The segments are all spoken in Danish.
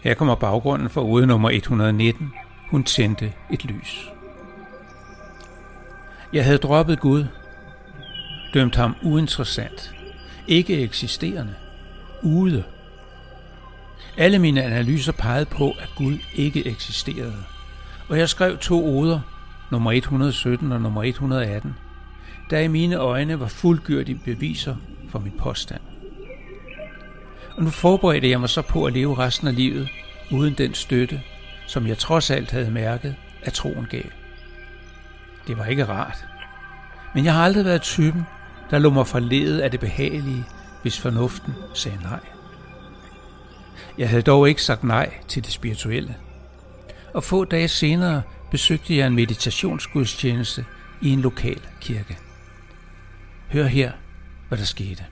Her kommer baggrunden for ude nummer 119. Hun tændte et lys. Jeg havde droppet Gud, dømt ham uinteressant, ikke eksisterende, ude. Alle mine analyser pegede på, at Gud ikke eksisterede. Og jeg skrev to oder, nummer 117 og nummer 118, der i mine øjne var fuldgyrdige beviser for min påstand. Og nu forberedte jeg mig så på at leve resten af livet uden den støtte, som jeg trods alt havde mærket, at troen gav. Det var ikke rart. Men jeg har aldrig været typen, der lå mig forledet af det behagelige, hvis fornuften sagde nej. Jeg havde dog ikke sagt nej til det spirituelle. Og få dage senere besøgte jeg en meditationsgudstjeneste i en lokal kirke. Hør her, hvad der skete.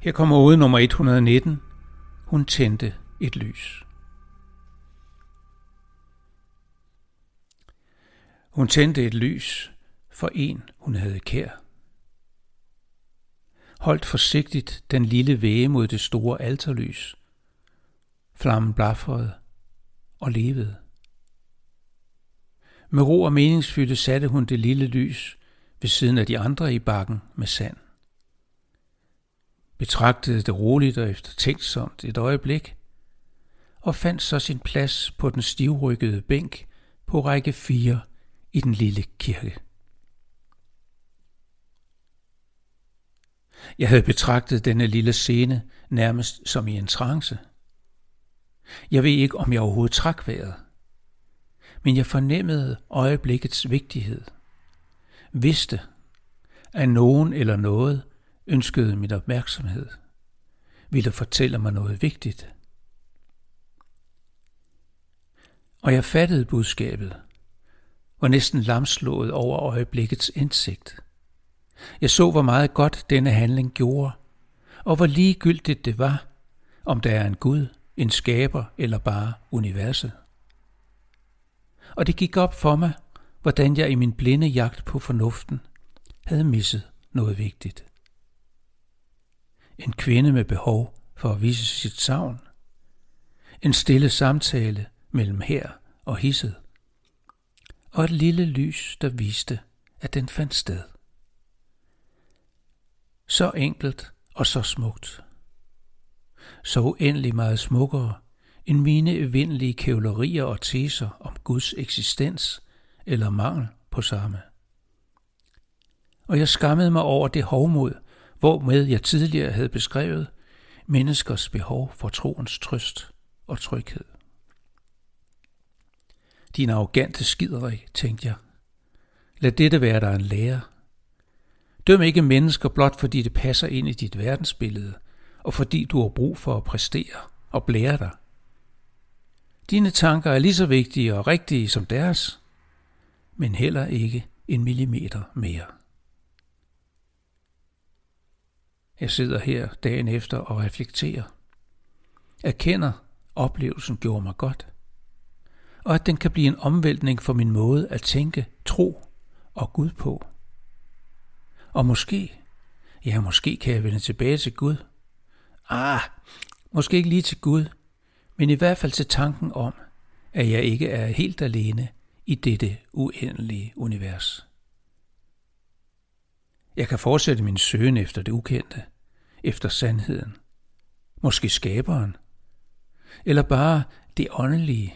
Her kommer ude nummer 119. Hun tændte et lys. Hun tændte et lys for en, hun havde kær. Holdt forsigtigt den lille væge mod det store alterlys. Flammen blafrede og levede. Med ro og meningsfylde satte hun det lille lys ved siden af de andre i bakken med sand betragtede det roligt og eftertænksomt et øjeblik, og fandt så sin plads på den stivrykkede bænk på række 4 i den lille kirke. Jeg havde betragtet denne lille scene nærmest som i en trance. Jeg ved ikke, om jeg overhovedet trak vejret, men jeg fornemmede øjeblikkets vigtighed. Vidste, at nogen eller noget ønskede min opmærksomhed, ville fortælle mig noget vigtigt. Og jeg fattede budskabet, var næsten lamslået over øjeblikkets indsigt. Jeg så, hvor meget godt denne handling gjorde, og hvor ligegyldigt det var, om der er en Gud, en skaber eller bare universet. Og det gik op for mig, hvordan jeg i min blinde jagt på fornuften havde misset noget vigtigt en kvinde med behov for at vise sit savn, en stille samtale mellem her og hisset, og et lille lys, der viste, at den fandt sted. Så enkelt og så smukt. Så uendelig meget smukkere end mine evindelige kævlerier og teser om Guds eksistens eller mangel på samme. Og jeg skammede mig over det hovmod, hvormed jeg tidligere havde beskrevet menneskers behov for troens trøst og tryghed. Din arrogante skiderik, tænkte jeg. Lad dette være dig en lærer. Døm ikke mennesker blot fordi det passer ind i dit verdensbillede, og fordi du har brug for at præstere og blære dig. Dine tanker er lige så vigtige og rigtige som deres, men heller ikke en millimeter mere. Jeg sidder her dagen efter og reflekterer. Erkender, oplevelsen gjorde mig godt. Og at den kan blive en omvæltning for min måde at tænke, tro og Gud på. Og måske, ja måske kan jeg vende tilbage til Gud. Ah, måske ikke lige til Gud, men i hvert fald til tanken om, at jeg ikke er helt alene i dette uendelige univers. Jeg kan fortsætte min søgen efter det ukendte, efter sandheden, måske skaberen, eller bare det åndelige.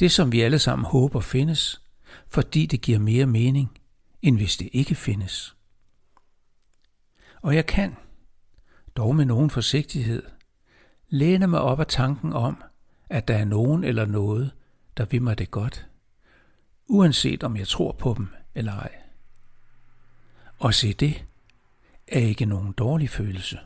Det, som vi alle sammen håber findes, fordi det giver mere mening, end hvis det ikke findes. Og jeg kan, dog med nogen forsigtighed, læne mig op af tanken om, at der er nogen eller noget, der vil mig det godt, uanset om jeg tror på dem eller ej. Og se det er ikke nogen dårlig følelse.